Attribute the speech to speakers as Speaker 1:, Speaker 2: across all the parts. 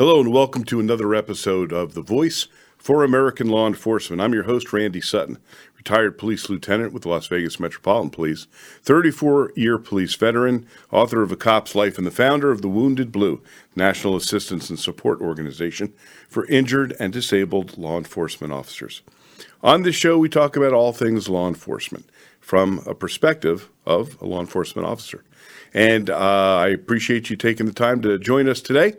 Speaker 1: Hello, and welcome to another episode of The Voice for American Law Enforcement. I'm your host, Randy Sutton, retired police lieutenant with the Las Vegas Metropolitan Police, 34 year police veteran, author of A Cop's Life, and the founder of the Wounded Blue, National Assistance and Support Organization for injured and disabled law enforcement officers. On this show, we talk about all things law enforcement from a perspective of a law enforcement officer. And uh, I appreciate you taking the time to join us today.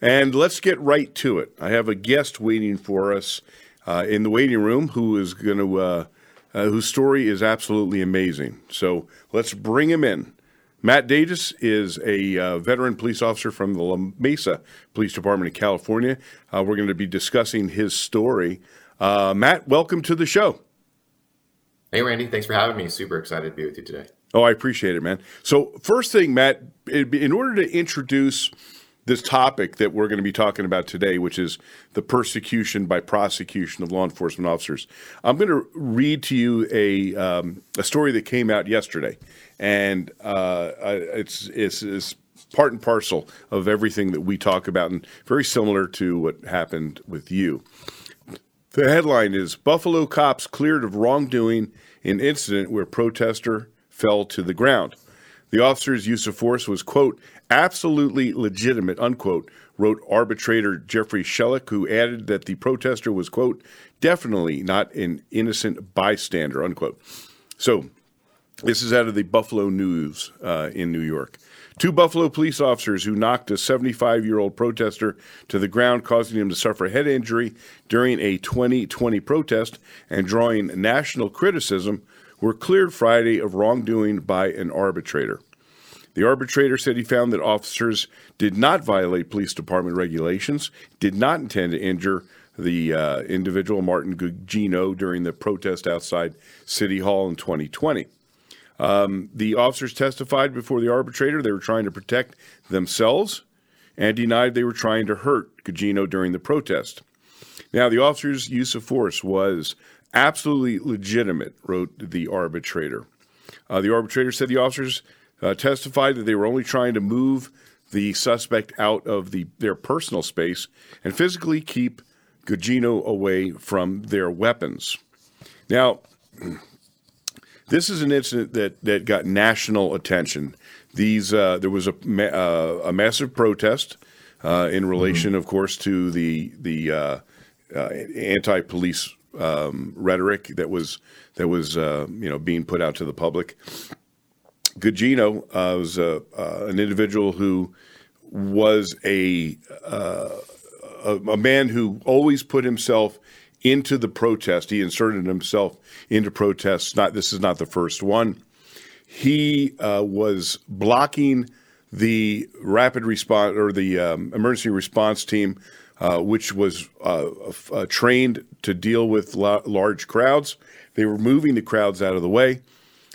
Speaker 1: And let's get right to it. I have a guest waiting for us uh, in the waiting room who is going to, uh, uh, whose story is absolutely amazing. So let's bring him in. Matt Davis is a uh, veteran police officer from the La Mesa Police Department in California. Uh, we're going to be discussing his story. Uh, Matt, welcome to the show.
Speaker 2: Hey, Randy. Thanks for having me. Super excited to be with you today.
Speaker 1: Oh, I appreciate it, man. So, first thing, Matt, in order to introduce this topic that we're going to be talking about today, which is the persecution by prosecution of law enforcement officers. I'm going to read to you a um, a story that came out yesterday, and uh, it's, it's, it's part and parcel of everything that we talk about, and very similar to what happened with you. The headline is Buffalo cops cleared of wrongdoing in incident where protester fell to the ground. The officer's use of force was, quote, absolutely legitimate, unquote, wrote arbitrator Jeffrey Selchick, who added that the protester was, quote, definitely not an innocent bystander, unquote. So this is out of the Buffalo News uh, in New York. Two Buffalo police officers who knocked a 75 year old protester to the ground, causing him to suffer head injury during a 2020 protest and drawing national criticism, were cleared Friday of wrongdoing by an arbitrator. The arbitrator said he found that officers did not violate police department regulations, did not intend to injure the uh, individual, Martin Gugino, during the protest outside City Hall in 2020. Um, the officers testified before the arbitrator they were trying to protect themselves and denied they were trying to hurt Gugino during the protest. Now, the officers' use of force was absolutely legitimate, wrote the arbitrator. Uh, the arbitrator said the officers uh, testified that they were only trying to move the suspect out of the, their personal space and physically keep Gugino away from their weapons. Now, this is an incident that, that got national attention. These uh, there was a, uh, a massive protest uh, in relation, mm-hmm. of course, to the the uh, uh, anti-police um, rhetoric that was that was uh, you know being put out to the public. Gugino uh, was a, uh, an individual who was a, uh, a, a man who always put himself into the protest. He inserted himself into protests. Not this is not the first one. He uh, was blocking the rapid response or the um, emergency response team, uh, which was uh, trained to deal with la- large crowds. They were moving the crowds out of the way,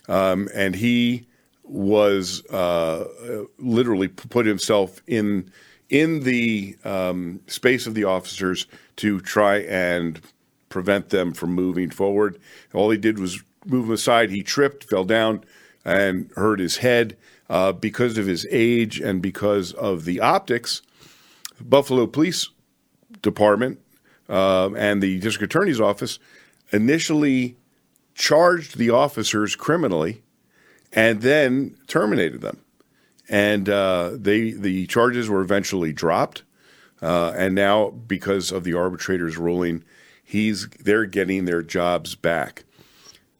Speaker 1: um, and he was uh, literally put himself in in the um, space of the officers to try and prevent them from moving forward. All he did was move him aside. He tripped, fell down, and hurt his head uh, because of his age and because of the optics. Buffalo Police Department uh, and the district attorney's office initially charged the officers criminally and then terminated them. And uh, they the charges were eventually dropped, uh, and now because of the arbitrator's ruling, he's they're getting their jobs back.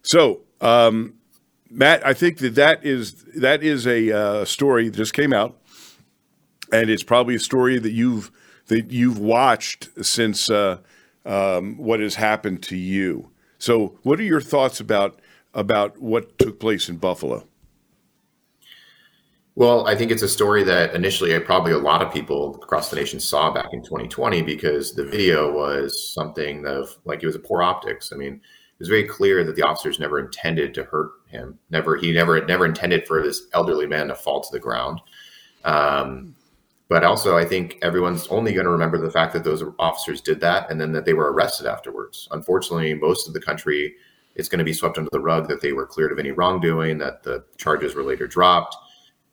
Speaker 1: So, um, Matt, I think that that is that is a uh, story that just came out, and it's probably a story that you've that you've watched since uh, um, what has happened to you. So, what are your thoughts about about what took place in Buffalo?
Speaker 2: Well, I think it's a story that initially probably a lot of people across the nation saw back in 2020 because the video was something of like it was a poor optics. I mean, it was very clear that the officers never intended to hurt him. Never, he never, never intended for this elderly man to fall to the ground. Um, but also, I think everyone's only going to remember the fact that those officers did that and then that they were arrested afterwards. Unfortunately, most of the country is going to be swept under the rug that they were cleared of any wrongdoing, that the charges were later dropped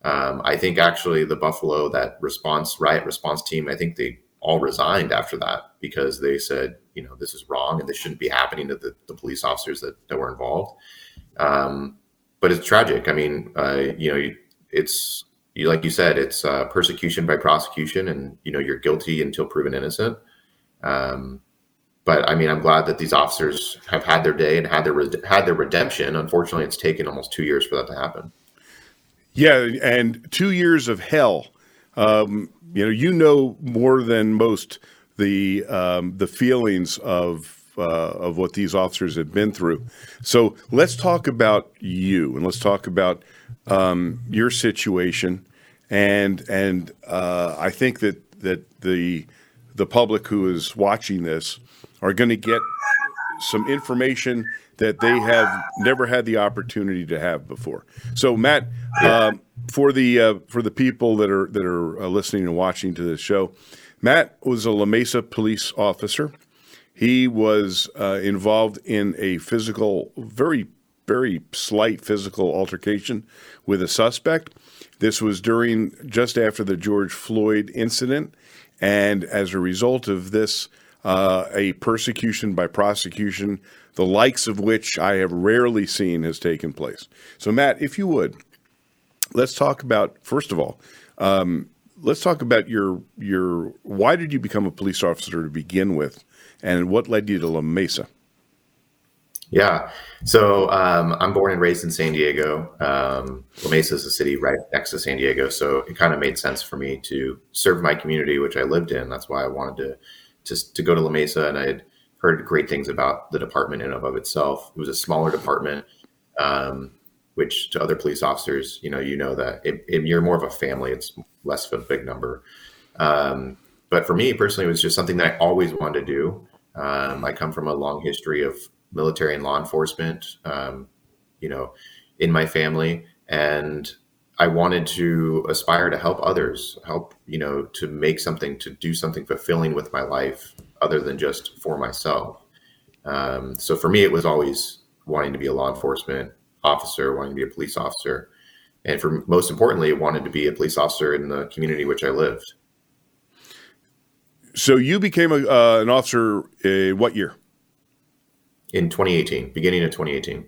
Speaker 2: um, I think actually the Buffalo that response riot response team, I think they all resigned after that because they said, you know, this is wrong and this shouldn't be happening to the, the police officers that, that were involved. Um, but it's tragic. I mean, uh, you know, it's you, like you said, it's uh, persecution by prosecution, and you know, you're guilty until proven innocent. Um, but I mean, I'm glad that these officers have had their day and had their had their redemption. Unfortunately, it's taken almost two years for that to happen.
Speaker 1: Yeah, and two years of hell. Um, you know, you know more than most the um, the feelings of uh, of what these officers have been through. So let's talk about you, and let's talk about um, your situation. And and uh, I think that that the the public who is watching this are going to get some information that they have never had the opportunity to have before. So, Matt, um, for the uh, for the people that are that are uh, listening and watching to this show, Matt was a La Mesa police officer. He was uh, involved in a physical, very very slight physical altercation with a suspect. This was during just after the George Floyd incident, and as a result of this uh, a persecution by prosecution, the likes of which I have rarely seen has taken place. So, Matt, if you would, let's talk about first of all, um, let's talk about your your why did you become a police officer to begin with, and what led you to La Mesa.
Speaker 2: Yeah. So um, I'm born and raised in San Diego. Um, La Mesa is a city right next to San Diego. So it kind of made sense for me to serve my community, which I lived in. That's why I wanted to to, to go to La Mesa, and I had heard great things about the department in and of itself. It was a smaller department, um, which to other police officers, you know, you know that you're more of a family. It's less of a big number. Um, but for me personally, it was just something that I always wanted to do. Um, I come from a long history of military and law enforcement, um, you know, in my family, and I wanted to aspire to help others, help, you know, to make something, to do something fulfilling with my life other than just for myself. Um, so for me, it was always wanting to be a law enforcement officer, wanting to be a police officer. And for most importantly, wanted to be a police officer in the community which I lived.
Speaker 1: So you became a, uh, an officer in what year?
Speaker 2: In 2018, beginning of 2018.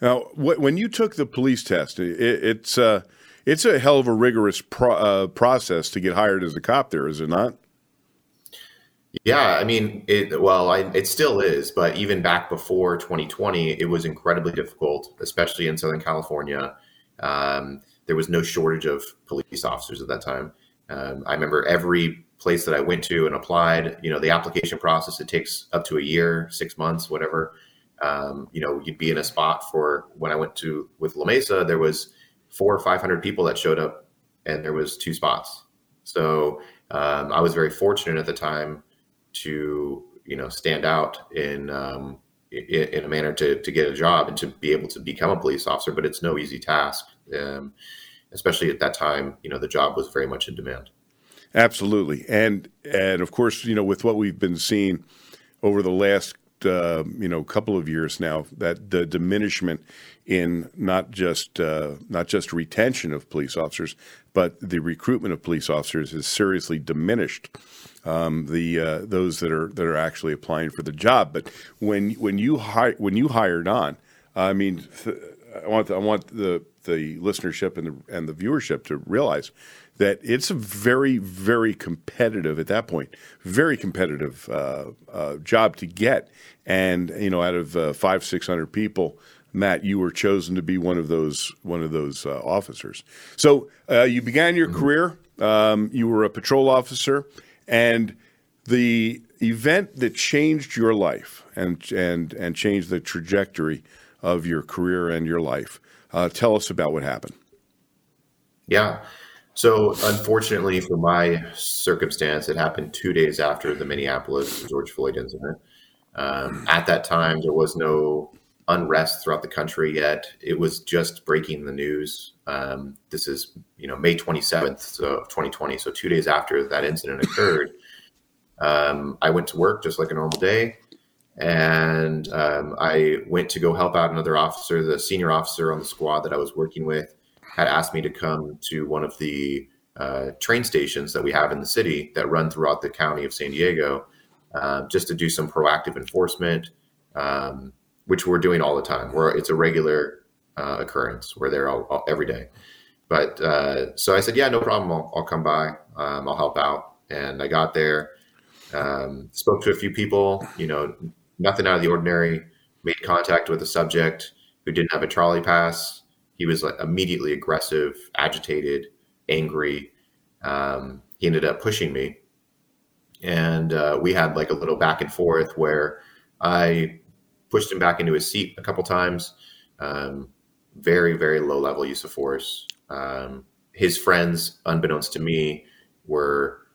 Speaker 1: Now, when you took the police test, it's uh, it's a hell of a rigorous pro- uh, process to get hired as a cop. There is it not?
Speaker 2: Yeah, I mean, it, well, I, it still is, but even back before 2020, it was incredibly difficult, especially in Southern California. Um, there was no shortage of police officers at that time. Um, I remember every place that I went to and applied, you know, the application process, it takes up to a year, six months, whatever. Um, you know, you'd be in a spot for when I went to with La Mesa, there was four or 500 people that showed up and there was two spots. So um, I was very fortunate at the time to, you know, stand out in, um, in, in, a manner to, to get a job and to be able to become a police officer, but it's no easy task. Um, especially at that time, you know, the job was very much in demand.
Speaker 1: Absolutely. And, and of course, you know, with what we've been seeing over the last uh, you know couple of years now that the diminishment in not just uh, not just retention of police officers, but the recruitment of police officers is seriously diminished. Um, the uh, those that are that are actually applying for the job, but when when you hi- when you hired on, I mean, th- I want I want the the listenership and the and the viewership to realize that it's a very, very competitive at that point, very competitive uh, uh, job to get. And you know, out of uh, five, six hundred people, Matt, you were chosen to be one of those one of those uh, officers. So uh, you began your mm-hmm. career. Um, you were a patrol officer, and the event that changed your life and and and changed the trajectory of your career and your life. Uh, tell us about what happened.
Speaker 2: Yeah. So, unfortunately for my circumstance, it happened two days after the Minneapolis George Floyd incident. Um, at that time, there was no unrest throughout the country yet. It was just breaking the news. Um, this is, you know, May 27th of 2020. So, two days after that incident occurred, um, I went to work just like a normal day. And um, I went to go help out another officer, the senior officer on the squad that I was working with had asked me to come to one of the uh, train stations that we have in the city that run throughout the county of San Diego, uh, just to do some proactive enforcement, um, which we're doing all the time. Where it's a regular uh, occurrence. We're there all, all, every day. But uh, so I said, yeah, no problem. I'll, I'll come by. Um, I'll help out. And I got there, um, spoke to a few people. You know, nothing out of the ordinary. Made contact with a subject who didn't have a trolley pass. He was like immediately aggressive, agitated, angry. Um, he ended up pushing me, and uh, we had like a little back and forth where I pushed him back into his seat a couple times. Um, very, very low level use of force. Um, his friends, unbeknownst to me, were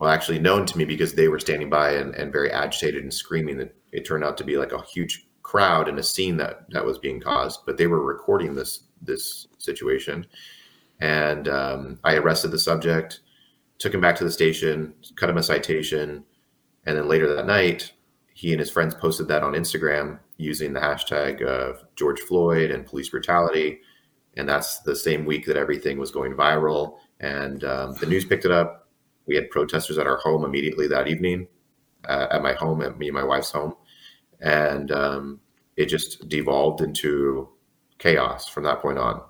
Speaker 2: well actually known to me because they were standing by and, and very agitated and screaming. That it turned out to be like a huge crowd and a scene that that was being caused, but they were recording this this situation. And um, I arrested the subject, took him back to the station, cut him a citation, and then later that night, he and his friends posted that on Instagram using the hashtag of George Floyd and police brutality. And that's the same week that everything was going viral. And um, the news picked it up. We had protesters at our home immediately that evening, uh, at my home, at me and my wife's home. And um, it just devolved into chaos from that point on.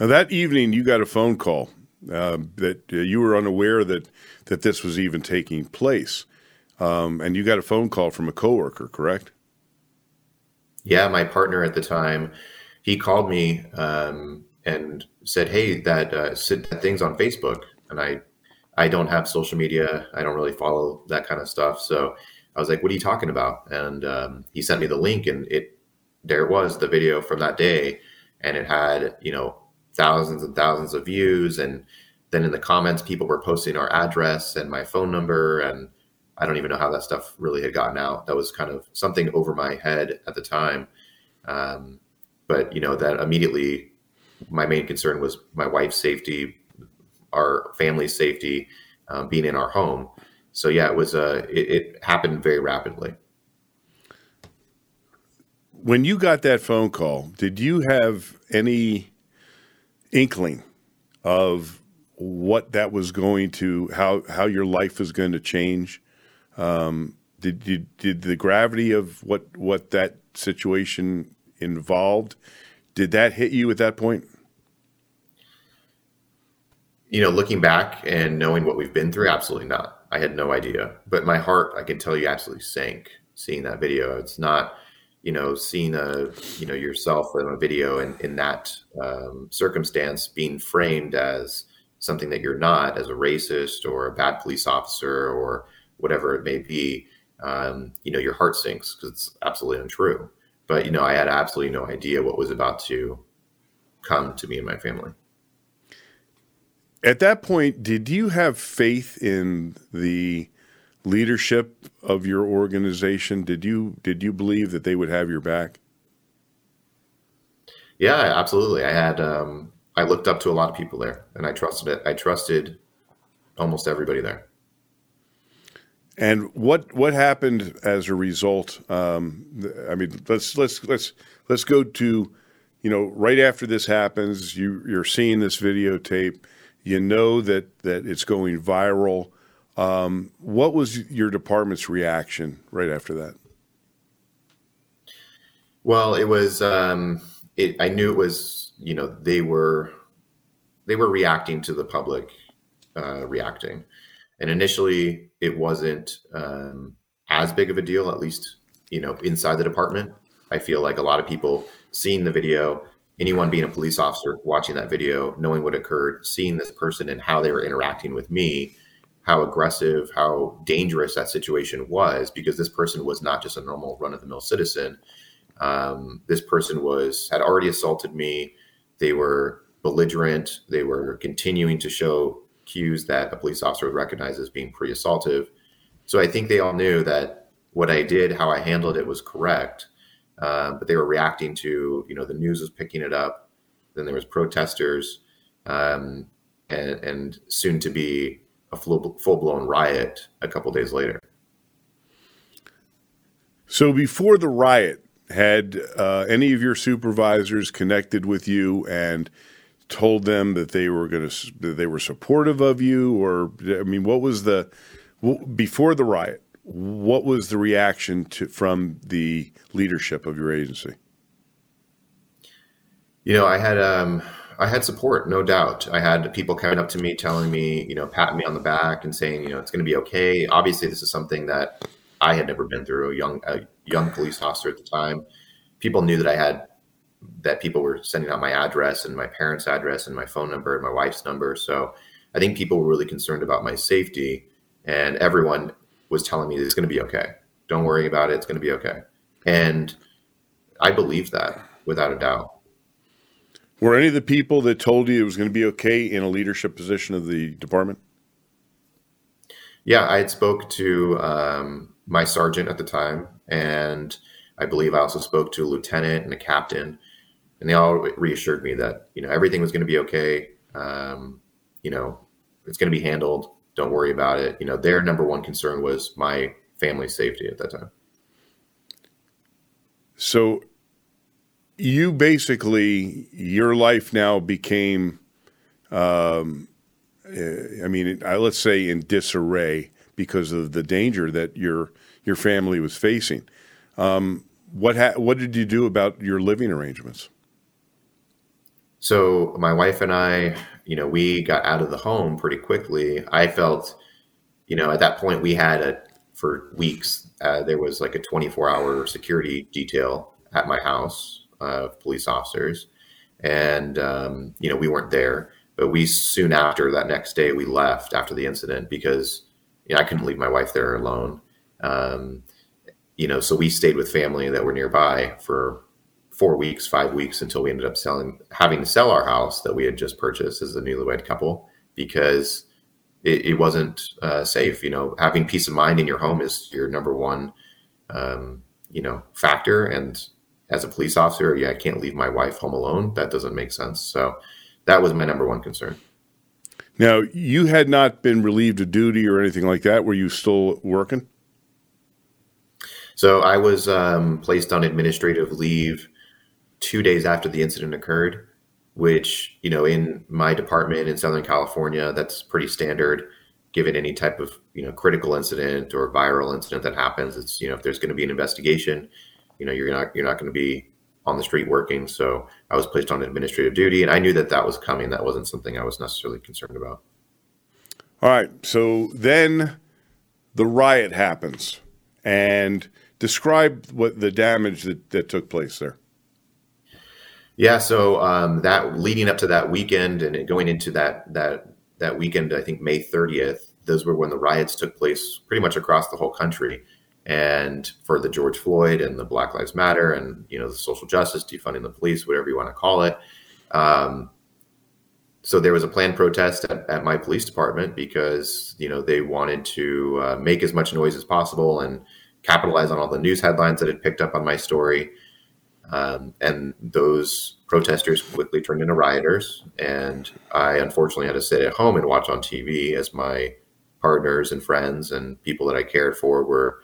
Speaker 1: Now, that evening, you got a phone call uh, that uh, you were unaware that, that this was even taking place. Um, and you got a phone call from a coworker, correct?
Speaker 2: Yeah, my partner at the time, he called me um, and said, "Hey, that uh, that thing's on Facebook," and I, I don't have social media. I don't really follow that kind of stuff. So I was like, "What are you talking about?" And um, he sent me the link, and it there was, the video from that day, and it had you know thousands and thousands of views, and then in the comments, people were posting our address and my phone number and I don't even know how that stuff really had gotten out. That was kind of something over my head at the time. Um, but you know that immediately, my main concern was my wife's safety, our family's safety, um, being in our home. So yeah, it was. Uh, it, it happened very rapidly.
Speaker 1: When you got that phone call, did you have any inkling of what that was going to how how your life was going to change um, did, did did the gravity of what what that situation involved did that hit you at that point?
Speaker 2: You know, looking back and knowing what we've been through, absolutely not. I had no idea, but my heart, I can tell you, absolutely sank seeing that video. It's not, you know, seeing a, you know, yourself in a video in, in that um, circumstance being framed as something that you're not, as a racist or a bad police officer or whatever it may be, um, you know, your heart sinks because it's absolutely untrue. But, you know, I had absolutely no idea what was about to come to me and my family.
Speaker 1: At that point, did you have faith in the leadership of your organization? Did you did you believe that they would have your back?
Speaker 2: Yeah, absolutely. I had um, I looked up to a lot of people there, and I trusted it. I trusted almost everybody there.
Speaker 1: And what what happened as a result? Um, I mean, let's let's let's let's go to, you know, right after this happens, you you're seeing this videotape, you know that that it's going viral. Um, what was your department's reaction right after that?
Speaker 2: Well, it was. Um, it, I knew it was. You know, they were they were reacting to the public uh, reacting. And initially, it wasn't um, as big of a deal, at least you know inside the department. I feel like a lot of people seeing the video, anyone being a police officer watching that video, knowing what occurred, seeing this person and how they were interacting with me, how aggressive, how dangerous that situation was, because this person was not just a normal run of the mill citizen. Um, this person was had already assaulted me. They were belligerent. They were continuing to show cues that a police officer would recognize as being pre-assaultive. So I think they all knew that what I did, how I handled it, was correct. Uh, but they were reacting to, you know, the news was picking it up. Then there was protesters, um, and, and, soon to be a full blown riot a couple days later.
Speaker 1: So before the riot, had uh, any of your supervisors connected with you and told them that they were going to that they were supportive of you, or I mean, what was the before the riot? What was the reaction to from the leadership of your agency?
Speaker 2: You know, I had um, I had support, no doubt. I had people coming up to me, telling me, you know, patting me on the back and saying, you know, it's going to be okay. Obviously, this is something that I had never been through. A young, a young police officer at the time, people knew that I had that people were sending out my address and my parents' address and my phone number and my wife's number. So I think people were really concerned about my safety, and everyone was telling me it's going to be okay. Don't worry about it. It's going to be okay. And I believe that without a doubt.
Speaker 1: Were any of the people that told you it was going to be okay in a leadership position of the department?
Speaker 2: Yeah, I had spoke to um, my sergeant at the time, and I believe I also spoke to a lieutenant and a captain, and they all reassured me that you know everything was going to be okay. Um, you know, it's going to be handled. Don't worry about it. You know, their number one concern was my family's safety at that time.
Speaker 1: So, you basically your life now became, um, eh, I mean, let's say in disarray because of the danger that your your family was facing. Um, what ha- what did you do about your living arrangements?
Speaker 2: So my wife and I, you know, we got out of the home pretty quickly. I felt, you know, at that point we had a for weeks. Uh, there was like a 24 hour security detail at my house of police officers, and um, you know we weren't there. But we soon after that next day we left after the incident because you know, I couldn't leave my wife there alone. Um, you know, so we stayed with family that were nearby for four weeks, five weeks until we ended up selling, having to sell our house that we had just purchased as a newlywed couple because it, it wasn't uh, safe. You know, having peace of mind in your home is your number one, um, you know, factor. And as a police officer, yeah, I can't leave my wife home alone. That doesn't make sense. So that was my number one concern.
Speaker 1: Now, you had not been relieved of duty or anything like that. Were you still working?
Speaker 2: So I was um, placed on administrative leave two days after the incident occurred, which, you know, in my department in Southern California, that's pretty standard given any type of, you know, critical incident or viral incident that happens. It's, you know, if there's going to be an investigation, you know, you're not, you're not going to be on the street working. So I was placed on administrative duty and I knew that that was coming. That wasn't something I was necessarily concerned about.
Speaker 1: All right. So then the riot happens and describe what the damage that, that took place there.
Speaker 2: Yeah, so um, that leading up to that weekend and going into that that that weekend, I think May 30th, those were when the riots took place pretty much across the whole country. And for the George Floyd and the Black Lives Matter and you know the social justice, defunding the police, whatever you want to call it. Um, so there was a planned protest at, at, my police department because you know they wanted to uh, make as much noise as possible and capitalize on all the news headlines that had picked up on my story. Um, and those protesters quickly turned into rioters. And I unfortunately had to sit at home and watch on TV as my partners and friends and people that I cared for were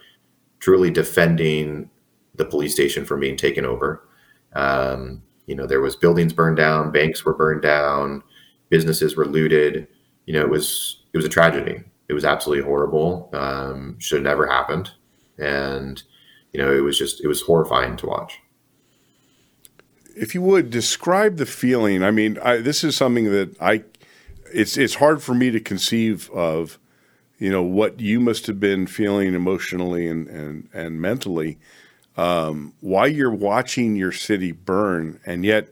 Speaker 2: truly defending the police station from being taken over. Um, you know, there was buildings burned down, banks were burned down, businesses were looted. You know, it was it was a tragedy. It was absolutely horrible. Um, should have never happened and you know it was just it was horrifying to watch
Speaker 1: if you would describe the feeling i mean I, this is something that i it's it's hard for me to conceive of you know what you must have been feeling emotionally and and, and mentally um, while you're watching your city burn and yet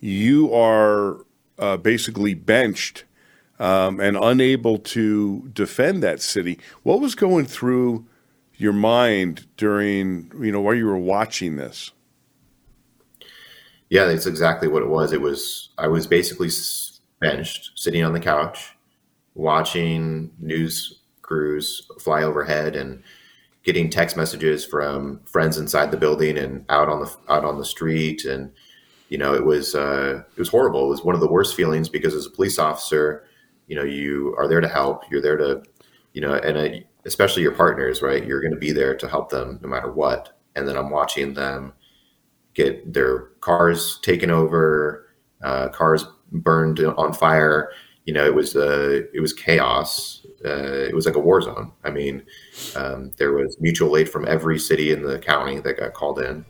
Speaker 1: you are uh, basically benched um, and unable to defend that city. What was going through your mind during you know while you were watching this?
Speaker 2: Yeah that's exactly what it was. It was i was basically benched sitting on the couch watching news crews fly overhead and getting text messages from friends inside the building and out on the out on the street and you know it was uh, it was horrible it was one of the worst feelings because as a police officer you know you are there to help you're there to you know and I, especially your partners, right? You're going to be there to help them no matter what. And then I'm watching them get their cars taken over, uh, cars burned on fire. You know, it was uh, it was chaos. Uh, it was like a war zone. I mean, um, there was mutual aid from every city in the county that got called in.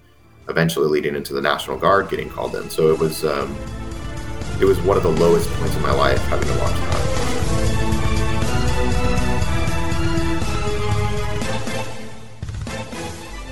Speaker 2: Eventually, leading into the National Guard getting called in. So it was um, it was one of the lowest points in my life having to watch that.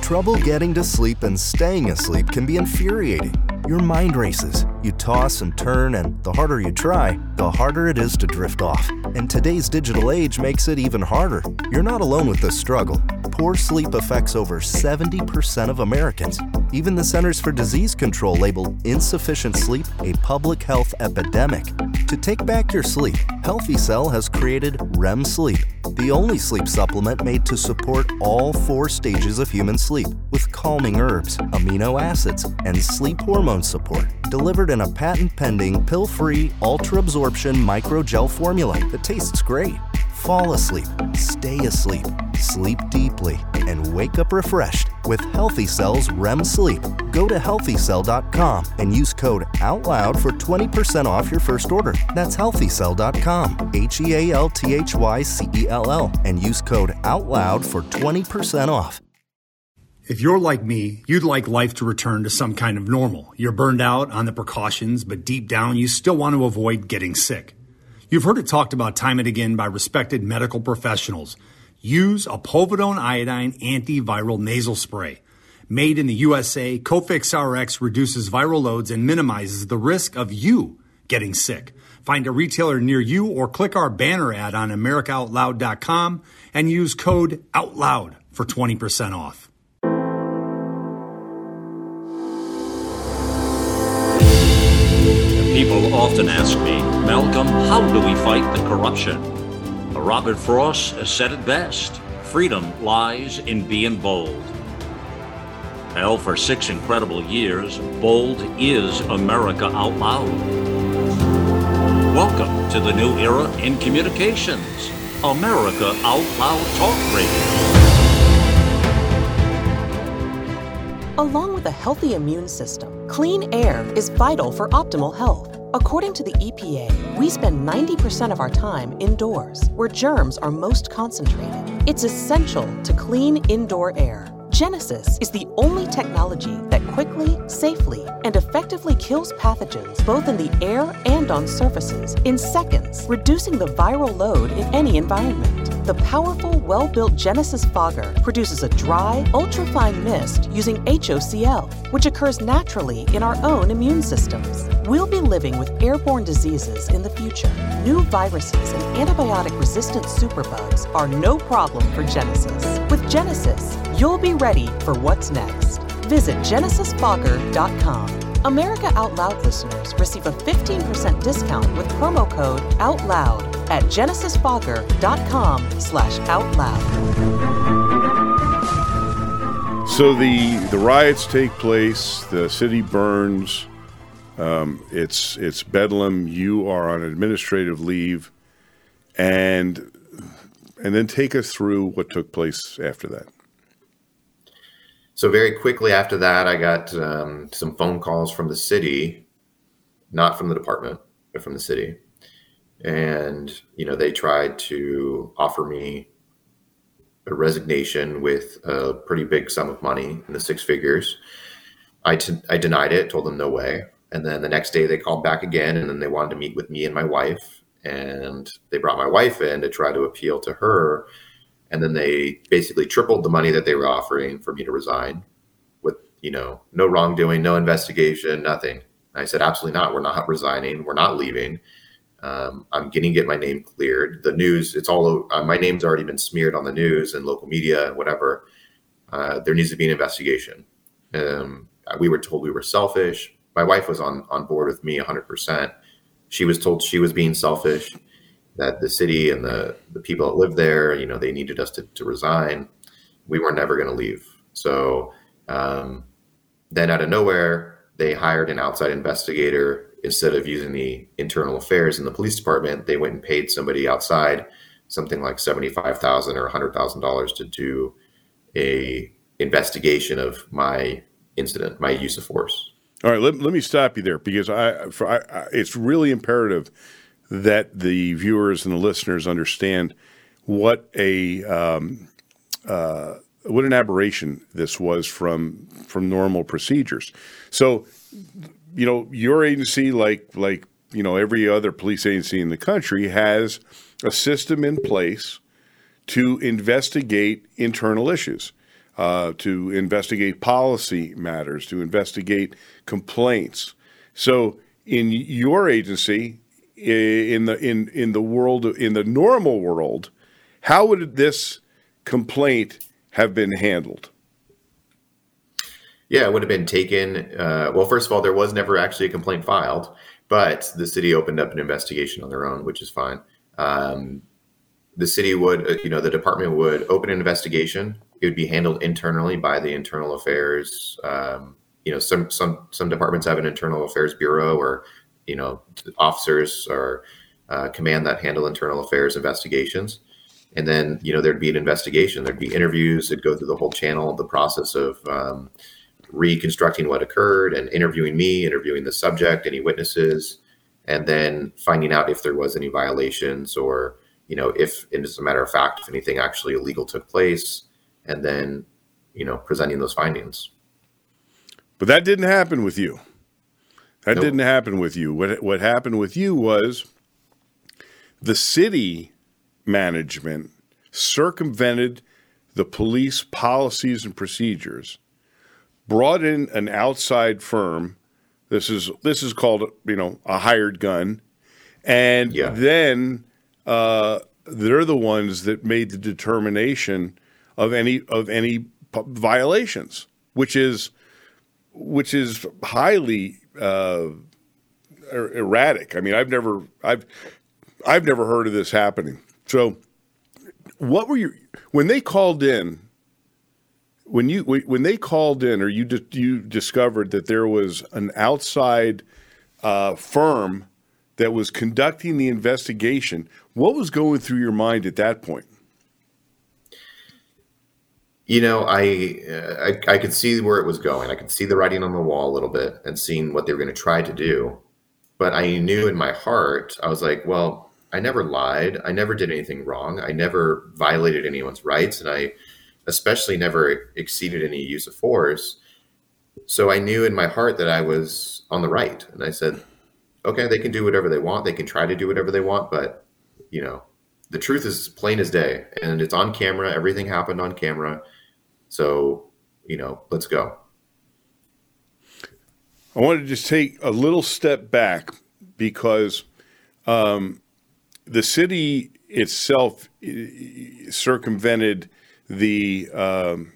Speaker 3: Trouble getting to sleep and staying asleep can be infuriating. Your mind races. You toss and turn, and the harder you try, the harder it is to drift off. And today's digital age makes it even harder. You're not alone with this struggle. Poor sleep affects over 70% of Americans. Even the Centers for Disease Control labeled insufficient sleep a public health epidemic. To take back your sleep, Healthy Cell has created REM Sleep, the only sleep supplement made to support all four stages of human sleep with calming herbs, amino acids, and sleep hormone support, delivered in a patent pending, pill free, ultra absorption microgel formula that tastes great. Fall asleep, stay asleep, sleep deeply, and wake up refreshed with Healthy Cell's REM Sleep. Go to healthycell.com and use code OUTLOUD for 20% off your first order. That's healthycell.com, H E A L T H Y C E L L, and use code OUTLOUD for 20% off.
Speaker 4: If you're like me, you'd like life to return to some kind of normal. You're burned out on the precautions, but deep down, you still want to avoid getting sick. You've heard it talked about time and again by respected medical professionals. Use a povidone iodine antiviral nasal spray. Made in the USA, Cofix RX reduces viral loads and minimizes the risk of you getting sick. Find a retailer near you or click our banner ad on AmericaOutloud.com and use code OUTLOUD for 20% off.
Speaker 5: Often ask me, Malcolm, how do we fight the corruption? Robert Frost has said it best freedom lies in being bold. Hell, for six incredible years, Bold is America Out Loud. Welcome to the new era in communications America Out Loud Talk Radio.
Speaker 6: Along with a healthy immune system, clean air is vital for optimal health. According to the EPA, we spend 90% of our time indoors, where germs are most concentrated. It's essential to clean indoor air. Genesis is the only technology that quickly, safely, and effectively kills pathogens both in the air and on surfaces in seconds, reducing the viral load in any environment. The powerful, well built Genesis fogger produces a dry, ultrafine mist using HOCl, which occurs naturally in our own immune systems. We'll be living with airborne diseases in the future. New viruses and antibiotic resistant superbugs are no problem for Genesis. With Genesis, you'll be ready for what's next. Visit genesisfogger.com. America Out Loud listeners receive a 15% discount with promo code OUTLOUD at genesisfogger.com slash outloud.
Speaker 1: So the the riots take place, the city burns, um, it's it's bedlam. You are on administrative leave, and and then take us through what took place after that.
Speaker 2: So very quickly after that, I got um, some phone calls from the city, not from the department, but from the city, and you know they tried to offer me a resignation with a pretty big sum of money in the six figures. I, t- I denied it, told them no way. And then the next day they called back again, and then they wanted to meet with me and my wife. And they brought my wife in to try to appeal to her. And then they basically tripled the money that they were offering for me to resign with, you know, no wrongdoing, no investigation, nothing. And I said, absolutely not. We're not resigning. We're not leaving. Um, I'm getting get my name cleared. The news, it's all uh, my name's already been smeared on the news and local media and whatever. Uh, there needs to be an investigation. Um, we were told we were selfish. My wife was on on board with me 100. percent She was told she was being selfish. That the city and the the people that live there, you know, they needed us to, to resign. We were never going to leave. So um, then, out of nowhere, they hired an outside investigator instead of using the internal affairs in the police department, they went and paid somebody outside something like 75,000 or hundred thousand dollars to do a investigation of my incident, my use of force.
Speaker 1: All right, let, let me stop you there because I, for, I, I, it's really imperative that the viewers and the listeners understand what a um, uh, what an aberration this was from from normal procedures. So, you know, your agency, like like you know every other police agency in the country, has a system in place to investigate internal issues, uh, to investigate policy matters, to investigate complaints. So, in your agency, in the in in the world in the normal world, how would this complaint have been handled?
Speaker 2: Yeah, it would have been taken. Uh, well, first of all, there was never actually a complaint filed, but the city opened up an investigation on their own, which is fine. Um, the city would, uh, you know, the department would open an investigation. It would be handled internally by the internal affairs. Um, you know, some some some departments have an internal affairs bureau, or you know, officers or uh, command that handle internal affairs investigations. And then you know there'd be an investigation there'd be interviews it'd go through the whole channel the process of um, reconstructing what occurred and interviewing me interviewing the subject any witnesses and then finding out if there was any violations or you know if as a matter of fact if anything actually illegal took place and then you know presenting those findings.
Speaker 1: But that didn't happen with you that nope. didn't happen with you what what happened with you was the city management circumvented the police policies and procedures, brought in an outside firm. This is this is called you know a hired gun, and yeah. then uh, they're the ones that made the determination of any of any violations, which is which is highly uh, er, erratic. I mean, I've never I've I've never heard of this happening. So, what were you when they called in? When you when they called in, or you you discovered that there was an outside uh, firm that was conducting the investigation, what was going through your mind at that point?
Speaker 2: You know, I, uh, I, I could see where it was going. I could see the writing on the wall a little bit and seeing what they were going to try to do. But I knew in my heart, I was like, well, I never lied. I never did anything wrong. I never violated anyone's rights, and I especially never exceeded any use of force. So I knew in my heart that I was on the right, and I said, "Okay, they can do whatever they want. They can try to do whatever they want, but you know, the truth is plain as day, and it's on camera. Everything happened on camera. So, you know, let's go."
Speaker 1: I want to just take a little step back because um, the city itself circumvented the, um,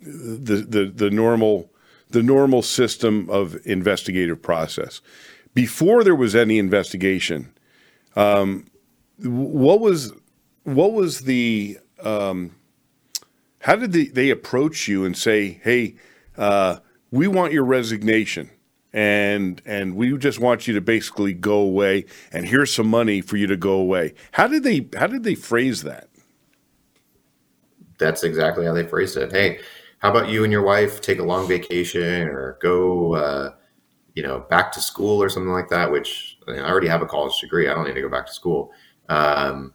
Speaker 1: the the the normal the normal system of investigative process. Before there was any investigation, um, what was what was the um, how did they, they approach you and say, "Hey, uh, we want your resignation"? and and we just want you to basically go away and here's some money for you to go away? How did they how did they phrase that?
Speaker 2: That's exactly how they phrased it. Hey how about you and your wife take a long vacation or go uh, you know back to school or something like that which I, mean, I, already have a college degree. I don't need to go back to school. Um,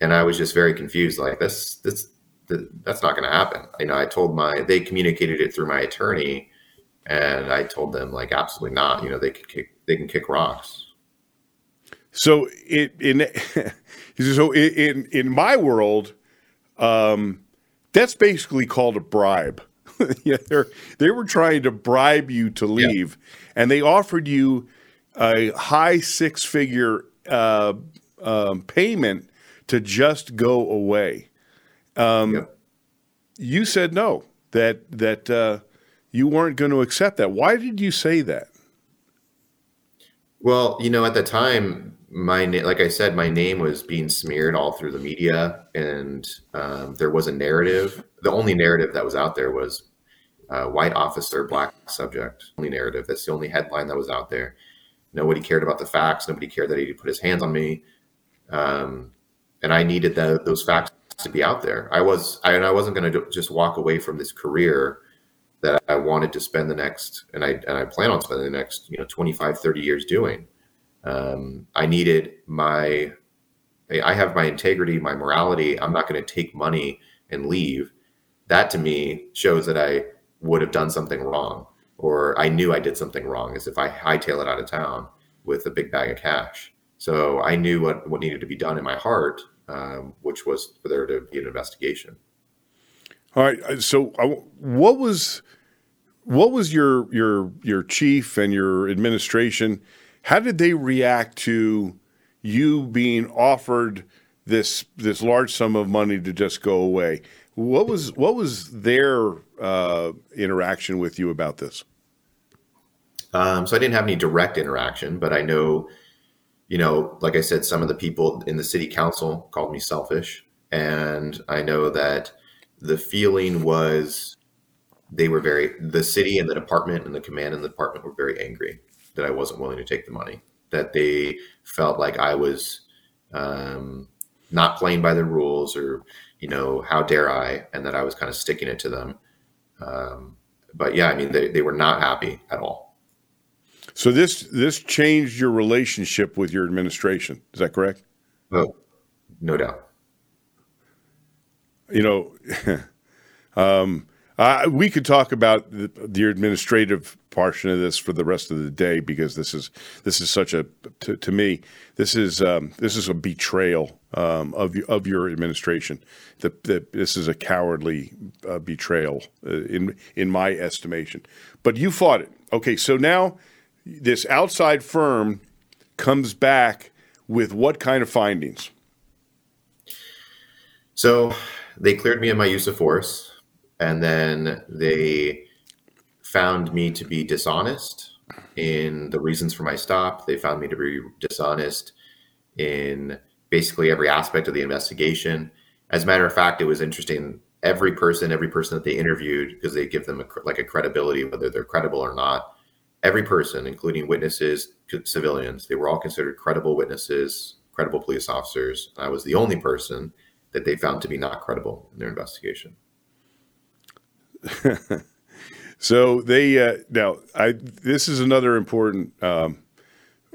Speaker 2: and i was just very confused like this this, that's not going to happen you know i told my they communicated it through my attorney and I told them like absolutely not. You know, they could kick they can kick rocks.
Speaker 1: So it in so in in my world, um, that's basically called a bribe. yeah, they they were trying to bribe you to leave, yeah. and they offered you a high six figure uh, um, payment to just go away. Um, yeah. You said no. That that uh, you weren't going to accept that. Why did you say that?
Speaker 2: Well, you know, at the time, my na- like I said, my name was being smeared all through the media, and um, there was a narrative. The only narrative that was out there was uh, white officer, black subject. Only narrative. That's the only headline that was out there. Nobody cared about the facts. Nobody cared that he put his hands on me, um, and I needed the, those facts to be out there. I was, I, and I wasn't going to just walk away from this career that I wanted to spend the next, and I and I plan on spending the next, you know, 25, 30 years doing. Um, I needed my, I have my integrity, my morality. I'm not going to take money and leave. That to me shows that I would have done something wrong, or I knew I did something wrong, as if I hightail it out of town with a big bag of cash. So I knew what, what needed to be done in my heart, um, which was for there to be an investigation.
Speaker 1: All right. Uh, so, uh, what was what was your your your chief and your administration? How did they react to you being offered this this large sum of money to just go away? What was what was their uh, interaction with you about this?
Speaker 2: Um, so I didn't have any direct interaction, but I know, you know, like I said, some of the people in the city council called me selfish, and I know that the feeling was they were very the city and the department and the command and the department were very angry that I wasn't willing to take the money. That they felt like I was um, not playing by the rules, or you know, how dare I, and that I was kind of sticking it to them. Um, but yeah, I mean, they, they were not happy at all.
Speaker 1: So this this changed your relationship with your administration. Is that correct?
Speaker 2: Oh, no doubt
Speaker 1: you know, um, uh, we could talk about the, the, administrative portion of this for the rest of the day because this is this is such a to, to me this is um, this is a betrayal um, of of your administration. The, the, this is a cowardly uh, betrayal uh, in in my estimation. But you fought it. Okay, so now this outside firm comes back with what kind of findings?
Speaker 2: So they cleared me of my use of force, and then they found me to be dishonest in the reasons for my stop. They found me to be dishonest in basically every aspect of the investigation. As a matter of fact, it was interesting. Every person, every person that they interviewed, because they give them a, like a credibility, whether they're credible or not. Every person, including witnesses, civilians, they were all considered credible witnesses, credible police officers. I was the only person that they found to be not credible in their investigation.
Speaker 1: so they uh, now I this is another important um,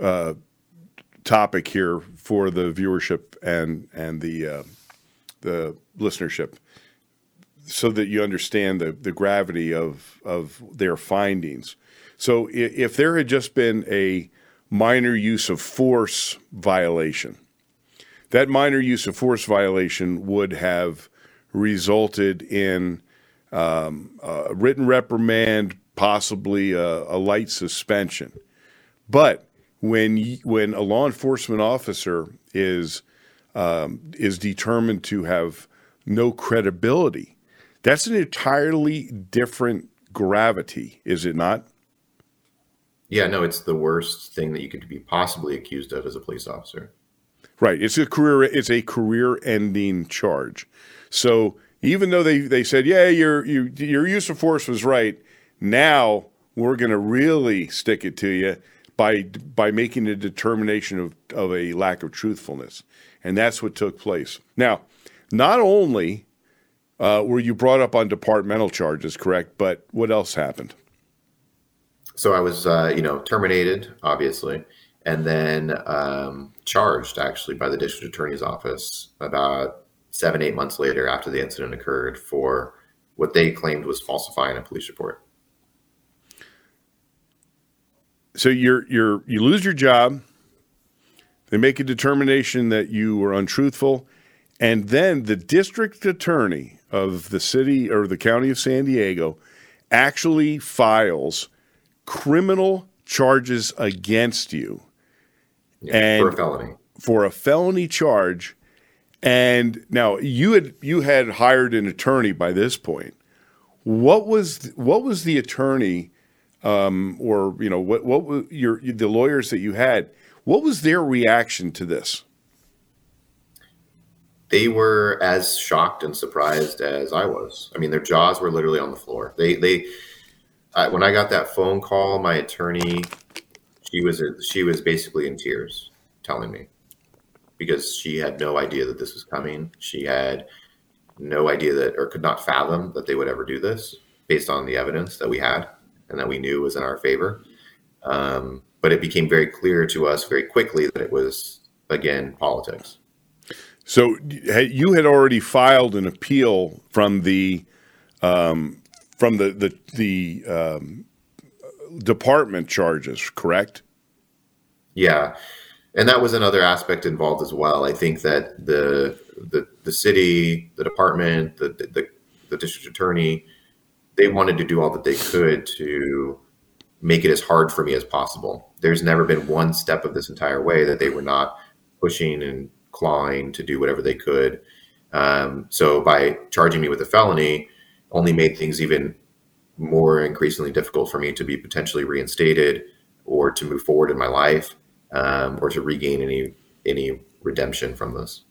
Speaker 1: uh, topic here for the viewership and and the uh, the listenership, so that you understand the the gravity of of their findings. So if there had just been a minor use of force violation that minor use of force violation would have resulted in um, a written reprimand, possibly a, a light suspension. But when when a law enforcement officer is um, is determined to have no credibility, that's an entirely different gravity, is it not?
Speaker 2: Yeah, no, it's the worst thing that you could be possibly accused of as a police officer.
Speaker 1: Right. It's a career. It's a career-ending charge. So even though they, they said, yeah, your you, your use of force was right, now we're going to really stick it to you by by making a determination of, of a lack of truthfulness, and that's what took place. Now, not only uh, were you brought up on departmental charges, correct? But what else happened?
Speaker 2: So I was, uh, you know, terminated, obviously and then um, charged actually by the district attorney's office about seven, eight months later after the incident occurred for what they claimed was falsifying a police report.
Speaker 1: So you're you're you lose your job. They make a determination that you were untruthful, and then the district attorney of the city or the county of San Diego actually files criminal charges against you
Speaker 2: yeah, and for a felony.
Speaker 1: For a felony charge. And now you had you had hired an attorney by this point. What was what was the attorney, um, or you know what what was your the lawyers that you had? What was their reaction to this?
Speaker 2: They were as shocked and surprised as I was. I mean, their jaws were literally on the floor. They they I, when I got that phone call, my attorney she was she was basically in tears telling me because she had no idea that this was coming. She had no idea that or could not fathom that they would ever do this. based on the evidence that we had and that we knew was in our favor. Um, but it became very clear to us very quickly that it was again politics.
Speaker 1: So you had already filed an appeal from the um, from the the, the um, department charges, correct?
Speaker 2: Yeah, and that was another aspect involved as well. I think that the the, the city, the department, the, the the district attorney, they wanted to do all that they could to make it as hard for me as possible. There's never been one step of this entire way that they were not pushing and clawing to do whatever they could. Um, so by charging me with a felony, only made things even more increasingly difficult for me to be potentially reinstated or to move forward in my life um, or to regain any any redemption from this.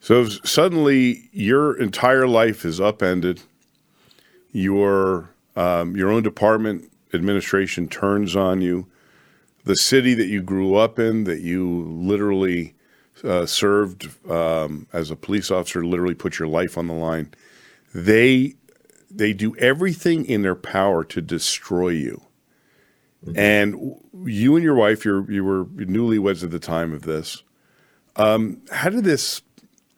Speaker 1: So suddenly, your entire life is upended. Your um, your own department administration turns on you. The city that you grew up in, that you literally uh, served um, as a police officer, literally put your life on the line. They they do everything in their power to destroy you. Mm-hmm. And you and your wife, you you were newlyweds at the time of this. Um, how did this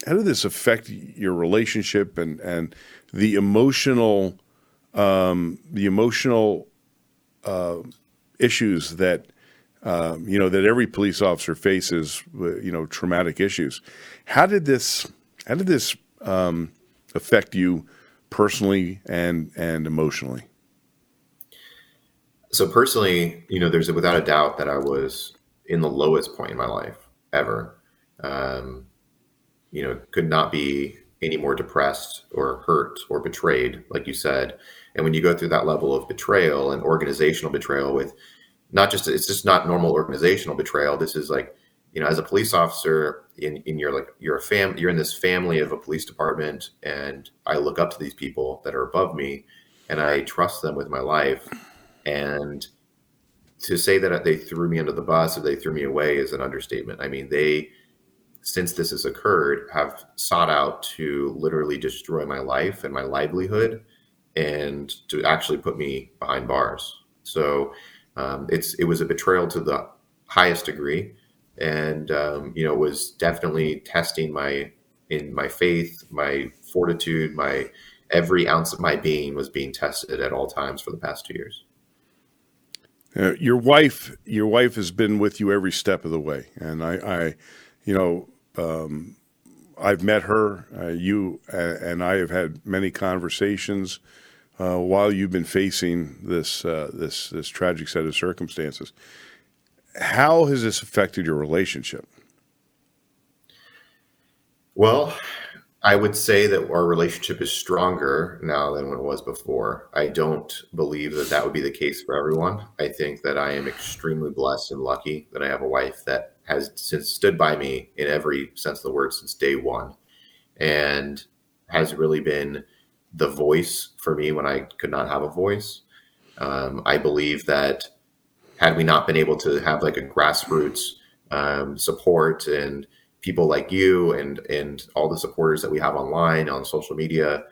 Speaker 1: how did this affect your relationship and and the emotional um, the emotional uh, issues that um, you know that every police officer faces, you know, traumatic issues. How did this how did this um, affect you personally and and emotionally?
Speaker 2: So personally, you know, there's without a doubt that I was in the lowest point in my life ever. Um, you know, could not be any more depressed or hurt or betrayed, like you said. And when you go through that level of betrayal and organizational betrayal with not just it's just not normal organizational betrayal. This is like, you know, as a police officer in, in your like you're a fam you're in this family of a police department and I look up to these people that are above me and I trust them with my life. And to say that they threw me under the bus or they threw me away is an understatement. I mean, they since this has occurred have sought out to literally destroy my life and my livelihood and to actually put me behind bars. So um, it's it was a betrayal to the highest degree, and um, you know was definitely testing my in my faith, my fortitude, my every ounce of my being was being tested at all times for the past two years.
Speaker 1: Uh, your wife, your wife has been with you every step of the way, and I, I you know, um, I've met her. Uh, you uh, and I have had many conversations uh, while you've been facing this uh, this this tragic set of circumstances. How has this affected your relationship?
Speaker 2: Well, I would say that our relationship is stronger now than when it was before. I don't believe that that would be the case for everyone. I think that I am extremely blessed and lucky that I have a wife that has since stood by me in every sense of the word since day one and has really been the voice for me when I could not have a voice. Um, I believe that had we not been able to have like a grassroots um, support and people like you and and all the supporters that we have online on social media,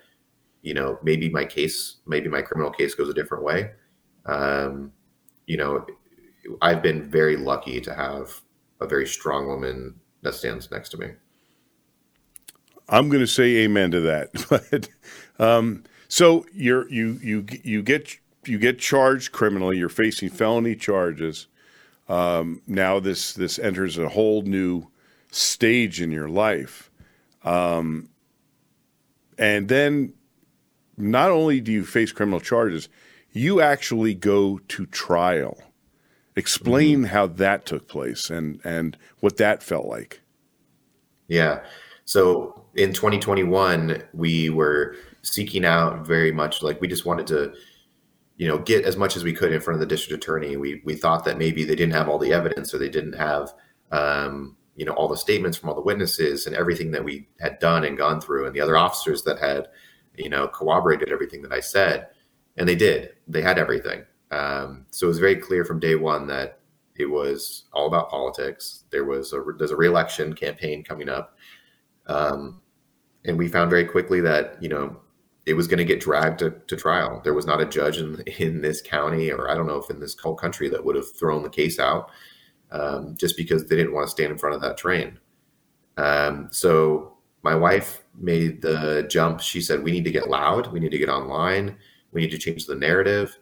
Speaker 2: you know, maybe my case, maybe my criminal case goes a different way. Um, you know, I've been very lucky to have a very strong woman that stands next to me.
Speaker 1: I'm going to say amen to that. but um, so you're you you you get you get charged criminally. You're facing felony charges. Um, now this this enters a whole new stage in your life, um, and then not only do you face criminal charges, you actually go to trial. Explain mm-hmm. how that took place and and what that felt like.
Speaker 2: Yeah. So in 2021, we were seeking out very much like we just wanted to, you know, get as much as we could in front of the district attorney. We we thought that maybe they didn't have all the evidence or they didn't have, um, you know, all the statements from all the witnesses and everything that we had done and gone through, and the other officers that had, you know, corroborated everything that I said, and they did. They had everything. Um, so it was very clear from day one that it was all about politics. There was a there's a reelection campaign coming up. Um, and we found very quickly that you know it was going to get dragged to, to, trial. There was not a judge in, in this county, or I don't know if in this whole country, that would have thrown the case out um, just because they didn't want to stand in front of that train. Um, so my wife made the jump. She said, "We need to get loud. We need to get online. We need to change the narrative."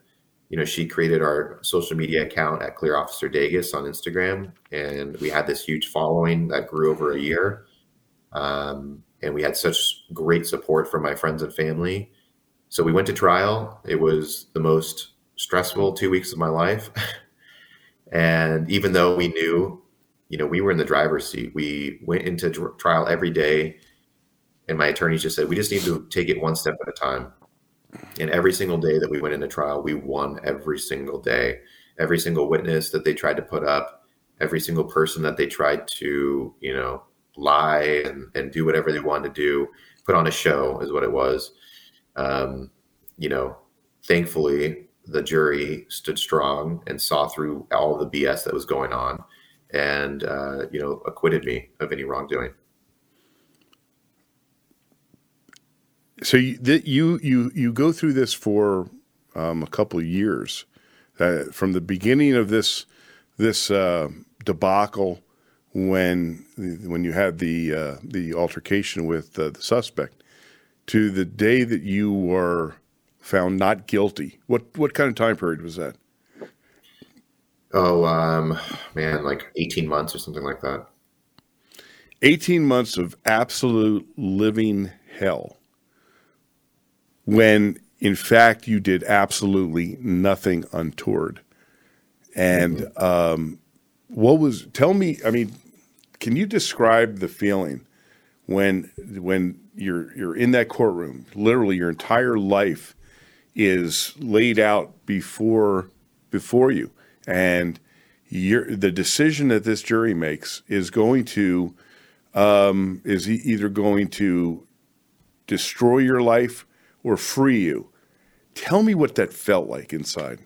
Speaker 2: You know, she created our social media account at Clear Officer Dages on Instagram, and we had this huge following that grew over a year. Um, and we had such great support from my friends and family. So we went to trial. It was the most stressful two weeks of my life. and even though we knew, you know, we were in the driver's seat, we went into trial every day. And my attorneys just said, we just need to take it one step at a time. And every single day that we went into trial, we won every single day. Every single witness that they tried to put up, every single person that they tried to, you know, lie and, and do whatever they wanted to do, put on a show is what it was. Um, you know, thankfully the jury stood strong and saw through all the BS that was going on, and uh, you know acquitted me of any wrongdoing.
Speaker 1: So you you you, you go through this for um, a couple of years, uh, from the beginning of this this uh, debacle when when you had the uh, the altercation with uh, the suspect to the day that you were found not guilty. What what kind of time period was that?
Speaker 2: Oh um, man, like eighteen months or something like that.
Speaker 1: Eighteen months of absolute living hell. When in fact you did absolutely nothing untoward, and mm-hmm. um, what was tell me i mean can you describe the feeling when when you're you're in that courtroom? Literally your entire life is laid out before before you. And the decision that this jury makes is going to um, is either going to destroy your life or free you. Tell me what that felt like inside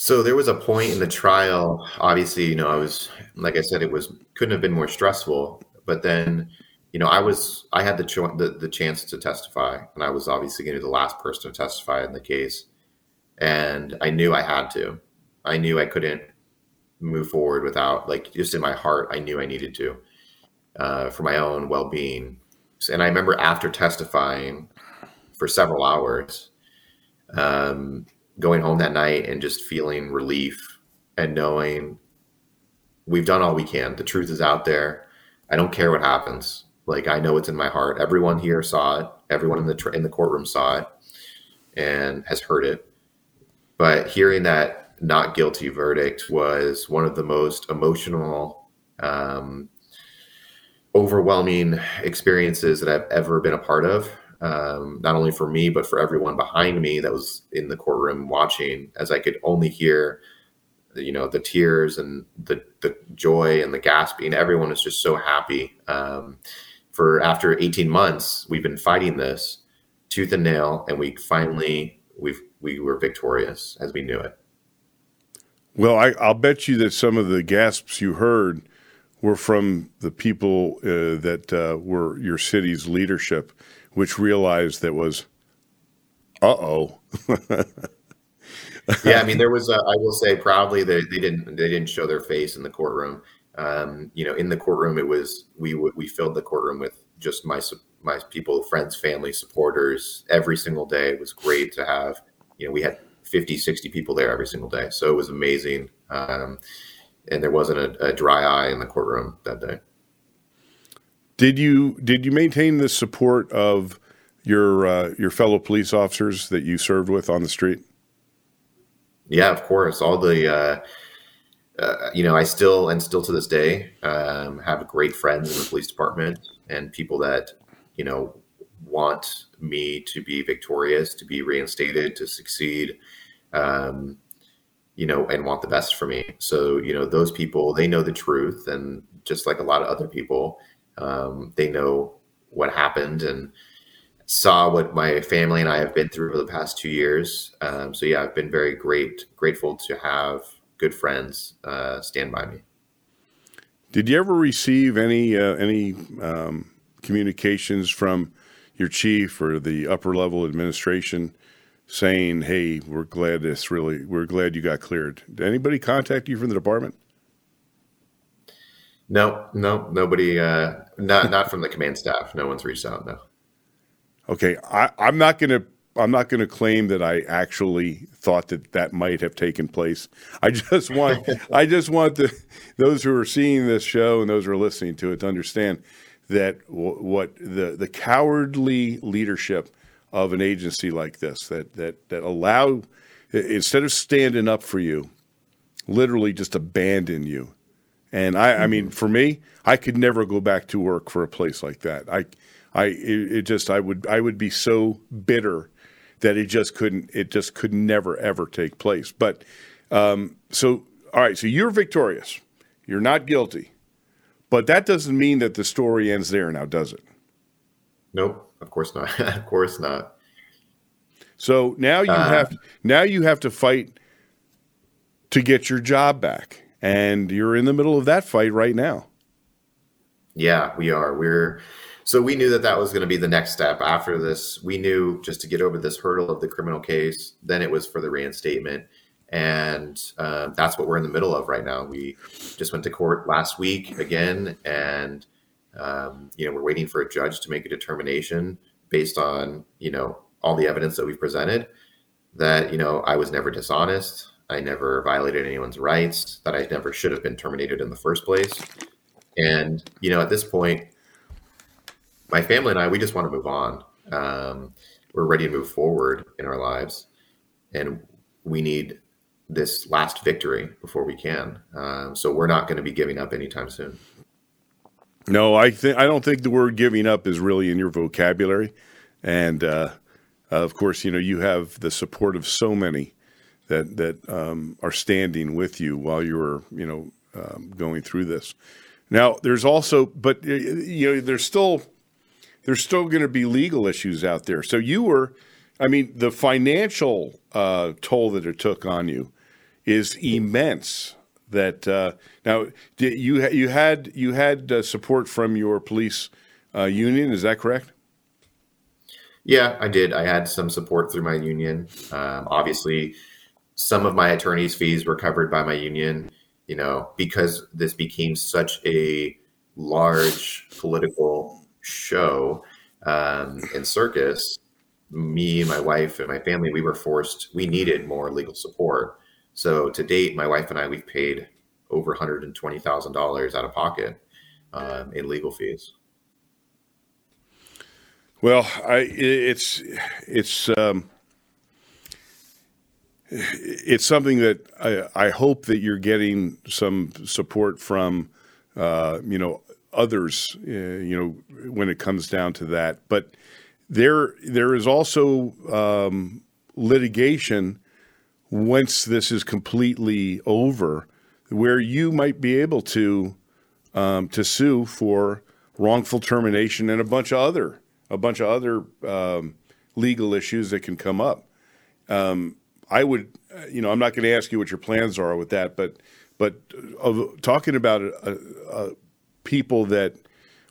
Speaker 2: so there was a point in the trial. Obviously, you know, I was like I said, it was couldn't have been more stressful. But then, you know, I was I had the cho- the, the chance to testify, and I was obviously going to be the last person to testify in the case, and I knew I had to. I knew I couldn't move forward without like just in my heart, I knew I needed to uh, for my own well being. And I remember after testifying for several hours. Um, going home that night and just feeling relief and knowing we've done all we can. The truth is out there. I don't care what happens. Like I know it's in my heart. Everyone here saw it. Everyone in the in the courtroom saw it and has heard it. But hearing that not guilty verdict was one of the most emotional, um, overwhelming experiences that I've ever been a part of um, not only for me but for everyone behind me that was in the courtroom watching as i could only hear you know the tears and the the joy and the gasping. Everyone was just so happy. Um, for after 18 months we've been fighting this tooth and nail and we finally we we were victorious as we knew it.
Speaker 1: Well I, i'll bet you that some of the gasps you heard were from the people uh, that uh, were your city's leadership which realized that was, uh oh.
Speaker 2: yeah, I mean, there was. A, I will say proudly that they didn't they didn't show their face in the courtroom. Um, you know, in the courtroom, it was we we filled the courtroom with just my my people, friends, family, supporters every single day. It was great to have. You know, we had 50, 60 people there every single day, so it was amazing. Um, and there wasn't a, a dry eye in the courtroom that day.
Speaker 1: Did you did you maintain the support of your uh, your fellow police officers that you served with on the street?
Speaker 2: Yeah, of course. All the uh, uh, you know, I still and still to this day um, have great friends in the police department and people that you know want me to be victorious, to be reinstated, to succeed. Um, you know, and want the best for me. So, you know, those people, they know the truth. And just like a lot of other people, um, they know what happened and saw what my family and I have been through over the past two years. Um, so yeah, I've been very great, grateful to have good friends uh, stand by me.
Speaker 1: Did you ever receive any uh, any um, communications from your chief or the upper level administration saying, "Hey, we're glad this really, we're glad you got cleared." Did anybody contact you from the department?
Speaker 2: No, no, nobody. Uh, not not from the command staff. No one's reached out. No.
Speaker 1: Okay, I, I'm not going to. I'm not going to claim that I actually thought that that might have taken place. I just want, I just want the those who are seeing this show and those who are listening to it to understand that w- what the the cowardly leadership of an agency like this that that that allow instead of standing up for you, literally just abandon you. And I, I mean, for me, I could never go back to work for a place like that. I, I, it, it just, I would, I would be so bitter that it just couldn't, it just could never ever take place. But, um, so, all right, so you're victorious. You're not guilty. But that doesn't mean that the story ends there now, does it?
Speaker 2: Nope, of course not. of course not.
Speaker 1: So now you
Speaker 2: Uh,
Speaker 1: have now you have to fight to get your job back, and you're in the middle of that fight right now.
Speaker 2: Yeah, we are. We're so we knew that that was going to be the next step after this. We knew just to get over this hurdle of the criminal case, then it was for the reinstatement, and uh, that's what we're in the middle of right now. We just went to court last week again, and um, you know we're waiting for a judge to make a determination based on you know all the evidence that we've presented that you know I was never dishonest. I never violated anyone's rights. That I never should have been terminated in the first place. And you know, at this point, my family and I, we just want to move on. Um, we're ready to move forward in our lives, and we need this last victory before we can. Um, so we're not going to be giving up anytime soon.
Speaker 1: No, I think I don't think the word giving up is really in your vocabulary, and uh, of course, you know you have the support of so many that that um, are standing with you while you're you know um, going through this. Now, there's also, but you know, there's still there's still going to be legal issues out there. So you were, I mean, the financial uh, toll that it took on you is immense. That uh, now you you had you had uh, support from your police uh, union. Is that correct?
Speaker 2: Yeah, I did. I had some support through my union. Um, obviously, some of my attorney's fees were covered by my union. You know, because this became such a large political show um, and circus. Me, my wife, and my family, we were forced. We needed more legal support. So to date, my wife and I, we've paid over one hundred and twenty thousand dollars out of pocket um, in legal fees.
Speaker 1: Well, I it's it's um, it's something that I, I hope that you're getting some support from uh, you know others uh, you know when it comes down to that. But there there is also um, litigation once this is completely over, where you might be able to um, to sue for wrongful termination and a bunch of other a bunch of other um, legal issues that can come up. Um, I would, uh, you know, I'm not going to ask you what your plans are with that, but but of talking about uh, uh, people that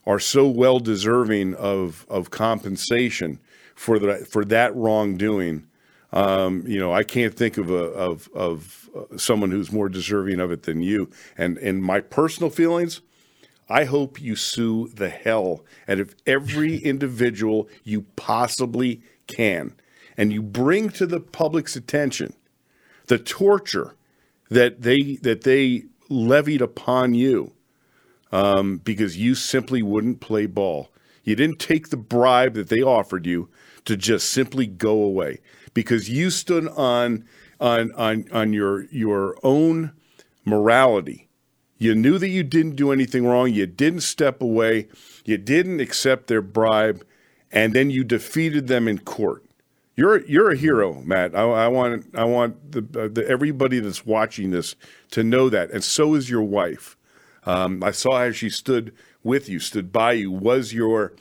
Speaker 1: are so well deserving of of compensation for the for that wrongdoing. Um, you know, I can't think of a of of someone who's more deserving of it than you. And and my personal feelings, I hope you sue the hell out of every individual you possibly can, and you bring to the public's attention the torture that they that they levied upon you um, because you simply wouldn't play ball. You didn't take the bribe that they offered you to just simply go away because you stood on on on on your your own morality. You knew that you didn't do anything wrong. You didn't step away. You didn't accept their bribe, and then you defeated them in court. You're you're a hero, Matt. I, I want I want the, the everybody that's watching this to know that, and so is your wife. Um, I saw how she stood with you, stood by you. Was your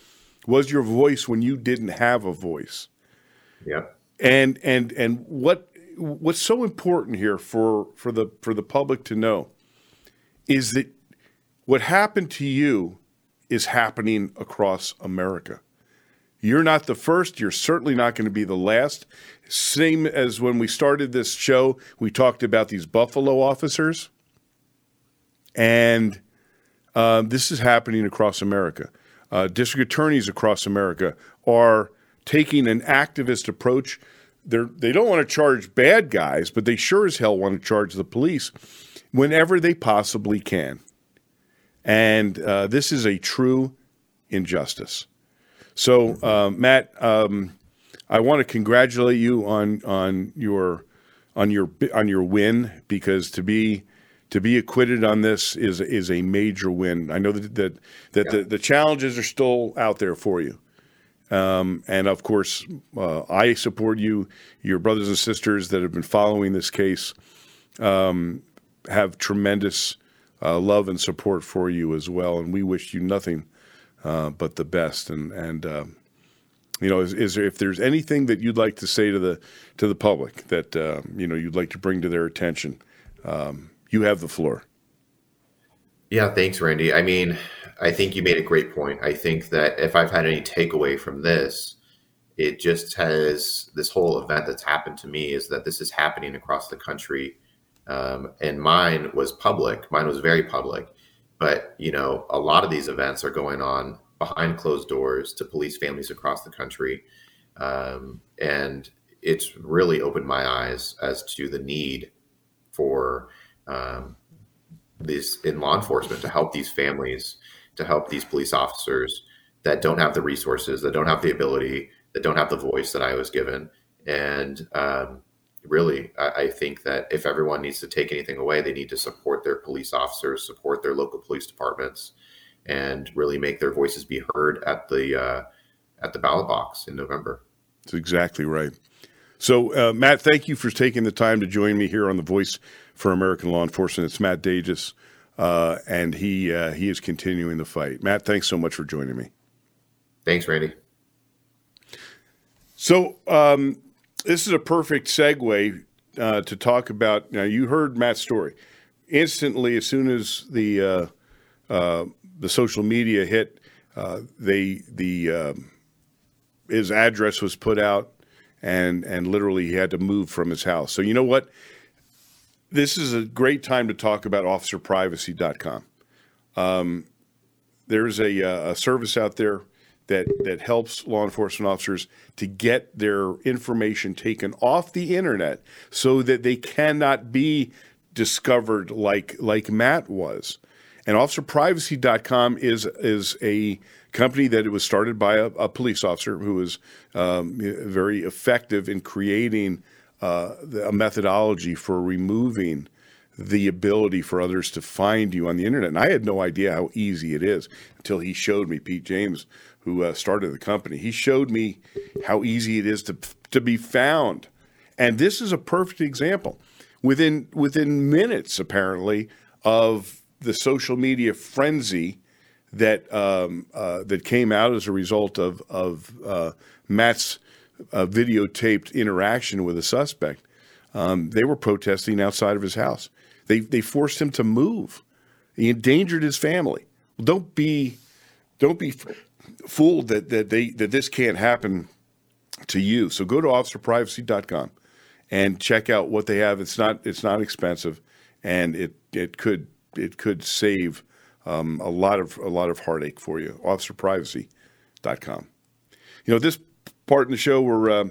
Speaker 1: was your voice when you didn't have a voice?
Speaker 2: Yep.
Speaker 1: And and and what what's so important here for for the for the public to know is that what happened to you is happening across America. You're not the first. You're certainly not going to be the last. Same as when we started this show, we talked about these Buffalo officers. And uh, this is happening across America. Uh, district attorneys across America are taking an activist approach. They're, they don't want to charge bad guys, but they sure as hell want to charge the police whenever they possibly can. And uh, this is a true injustice. So, uh, Matt, um, I want to congratulate you on on your on your on your win because to be to be acquitted on this is is a major win. I know that that, that yeah. the, the challenges are still out there for you. Um, and of course, uh, I support you. Your brothers and sisters that have been following this case um, have tremendous uh, love and support for you as well. And we wish you nothing uh, but the best. And and uh, you know, is, is, there if there's anything that you'd like to say to the to the public that uh, you know you'd like to bring to their attention, um, you have the floor.
Speaker 2: Yeah, thanks, Randy. I mean, I think you made a great point. I think that if I've had any takeaway from this, it just has this whole event that's happened to me is that this is happening across the country. Um, and mine was public. Mine was very public. But, you know, a lot of these events are going on behind closed doors to police families across the country. Um, and it's really opened my eyes as to the need for um, this in law enforcement to help these families, to help these police officers that don't have the resources, that don't have the ability, that don't have the voice that I was given. And um, really, I, I, think that if everyone needs to take anything away, they need to support their police officers, support their local police departments, and really make their voices be heard at the uh, at the ballot box in November.
Speaker 1: That's exactly right. So, uh, Matt, thank you for taking the time to join me here on the Voice for American Law Enforcement. It's Matt Dages, uh, and he uh, he is continuing the fight. Matt, thanks so much for joining me.
Speaker 2: Thanks, Randy.
Speaker 1: So, um, this is a perfect segue uh, to talk about. Now, you heard Matt's story. Instantly, as soon as the uh, uh, the social media hit, uh, they the um, his address was put out, and and literally he had to move from his house. So you know what? This is a great time to talk about OfficerPrivacy.com. Um, there's a, uh, a service out there that that helps law enforcement officers to get their information taken off the internet so that they cannot be discovered like like Matt was. And officerprivacy.com is is a company that it was started by a, a police officer who was um, very effective in creating uh, a methodology for removing the ability for others to find you on the internet. And I had no idea how easy it is until he showed me, Pete James, who uh, started the company. He showed me how easy it is to to be found. And this is a perfect example. Within within minutes, apparently, of the social media frenzy that um, uh, that came out as a result of of uh, Matt's uh, videotaped interaction with a suspect. Um, they were protesting outside of his house. They they forced him to move. He endangered his family. Well, don't be don't be fooled that that they that this can't happen to you. So go to officerprivacy.com and check out what they have. It's not it's not expensive, and it it could it could save um, a lot of a lot of heartache for you. OfficerPrivacy.com. You know, this part in the show where uh,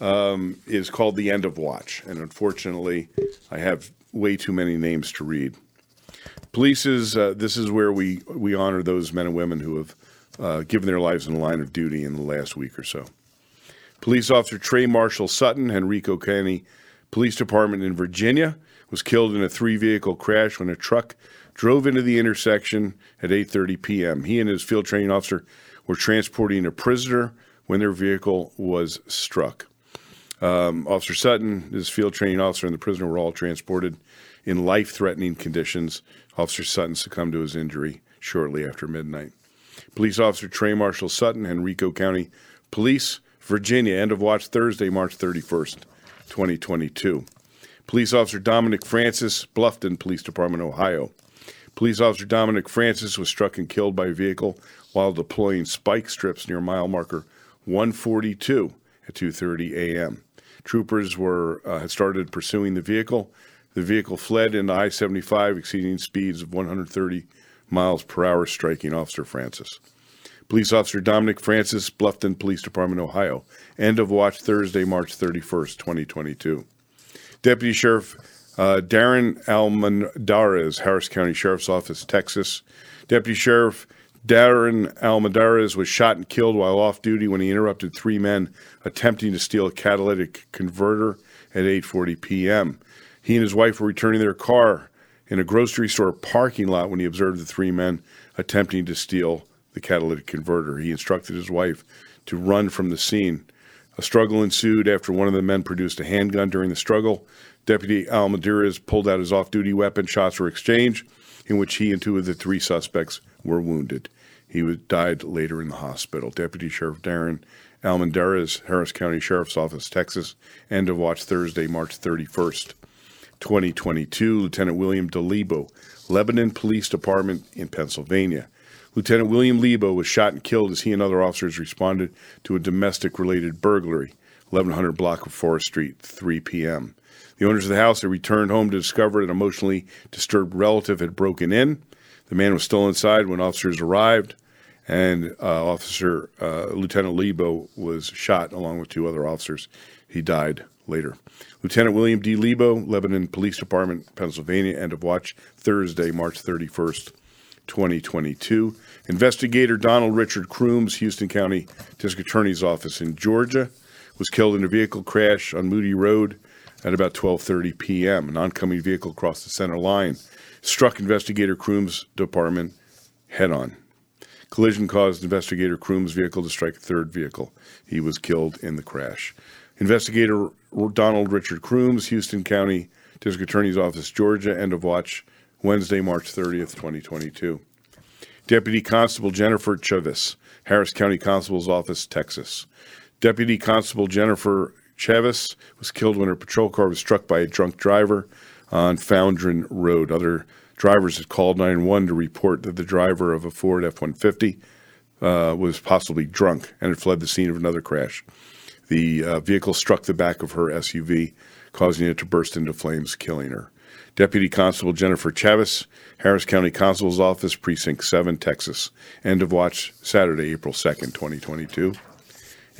Speaker 1: um, is called the end of watch, and unfortunately, I have way too many names to read. Police is uh, this is where we we honor those men and women who have uh, given their lives in the line of duty in the last week or so. Police Officer Trey Marshall Sutton, Henrico County Police Department in Virginia, was killed in a three-vehicle crash when a truck drove into the intersection at 8:30 p.m. He and his field training officer were transporting a prisoner when their vehicle was struck. Um, officer Sutton, his field training officer, and the prisoner were all transported in life-threatening conditions. Officer Sutton succumbed to his injury shortly after midnight. Police Officer Trey Marshall Sutton, Henrico County Police, Virginia, end of watch Thursday, March 31st, 2022. Police Officer Dominic Francis, Bluffton Police Department, Ohio. Police officer Dominic Francis was struck and killed by a vehicle while deploying spike strips near mile marker 142 at 2:30 a.m. Troopers were uh, had started pursuing the vehicle. The vehicle fled into I-75, exceeding speeds of 130 miles per hour, striking Officer Francis. Police Officer Dominic Francis, Bluffton Police Department, Ohio. End of watch Thursday, March 31st, 2022. Deputy Sheriff uh, Darren Almendarez, Harris County Sheriff's Office, Texas. Deputy Sheriff Darren Almendarez was shot and killed while off duty when he interrupted three men attempting to steal a catalytic converter at 8:40 p.m. He and his wife were returning their car in a grocery store parking lot when he observed the three men attempting to steal the catalytic converter. He instructed his wife to run from the scene. A struggle ensued after one of the men produced a handgun during the struggle. Deputy Almendarez pulled out his off duty weapon. Shots were exchanged, in which he and two of the three suspects were wounded. He died later in the hospital. Deputy Sheriff Darren Almendarez, Harris County Sheriff's Office, Texas. End of watch Thursday, March 31st, 2022. Lieutenant William D. Lebo, Lebanon Police Department in Pennsylvania. Lieutenant William Lebo was shot and killed as he and other officers responded to a domestic related burglary, 1100 block of Forest Street, 3 p.m. The owners of the house had returned home to discover an emotionally disturbed relative had broken in. The man was still inside when officers arrived, and uh, Officer uh, Lieutenant Lebo was shot along with two other officers. He died later. Lieutenant William D. Lebo, Lebanon Police Department, Pennsylvania, end of watch Thursday, March 31st, 2022. Investigator Donald Richard Crooms, Houston County District Attorney's Office in Georgia, was killed in a vehicle crash on Moody Road at about 12:30 p.m. An oncoming vehicle crossed the center line, struck investigator Crooms' department head on. Collision caused investigator Crooms' vehicle to strike a third vehicle. He was killed in the crash. Investigator Donald Richard Crooms, Houston County District Attorney's Office, Georgia, end of watch Wednesday, March 30th, 2022. Deputy Constable Jennifer Chavis, Harris County Constable's Office, Texas. Deputy Constable Jennifer Chavis was killed when her patrol car was struck by a drunk driver on Fondren Road. Other drivers had called 911 to report that the driver of a Ford F 150 uh, was possibly drunk and had fled the scene of another crash. The uh, vehicle struck the back of her SUV, causing it to burst into flames, killing her. Deputy Constable Jennifer Chavis, Harris County Constable's Office, Precinct 7, Texas. End of watch Saturday, April 2nd, 2022.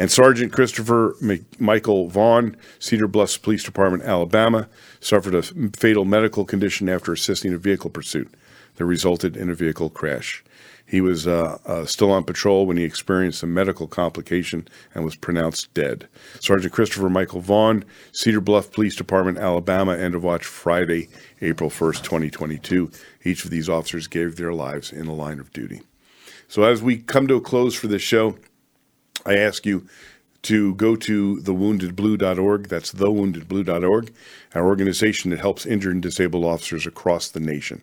Speaker 1: And Sergeant Christopher Michael Vaughn, Cedar Bluffs Police Department, Alabama, suffered a fatal medical condition after assisting a vehicle pursuit that resulted in a vehicle crash. He was uh, uh, still on patrol when he experienced a medical complication and was pronounced dead. Sergeant Christopher Michael Vaughn, Cedar Bluff Police Department, Alabama, end of watch Friday, April 1st, 2022. Each of these officers gave their lives in the line of duty. So, as we come to a close for this show, I ask you to go to thewoundedblue.org. That's thewoundedblue.org, our organization that helps injured and disabled officers across the nation.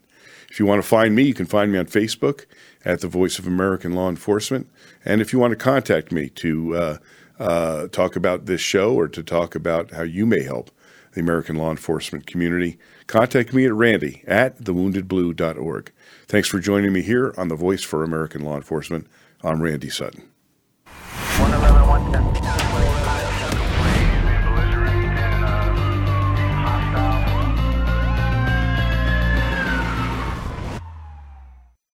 Speaker 1: If you want to find me, you can find me on Facebook at the Voice of American Law Enforcement. And if you want to contact me to uh, uh, talk about this show or to talk about how you may help the American law enforcement community, contact me at randy at thewoundedblue.org. Thanks for joining me here on the Voice for American Law Enforcement. I'm Randy Sutton. 111, 110.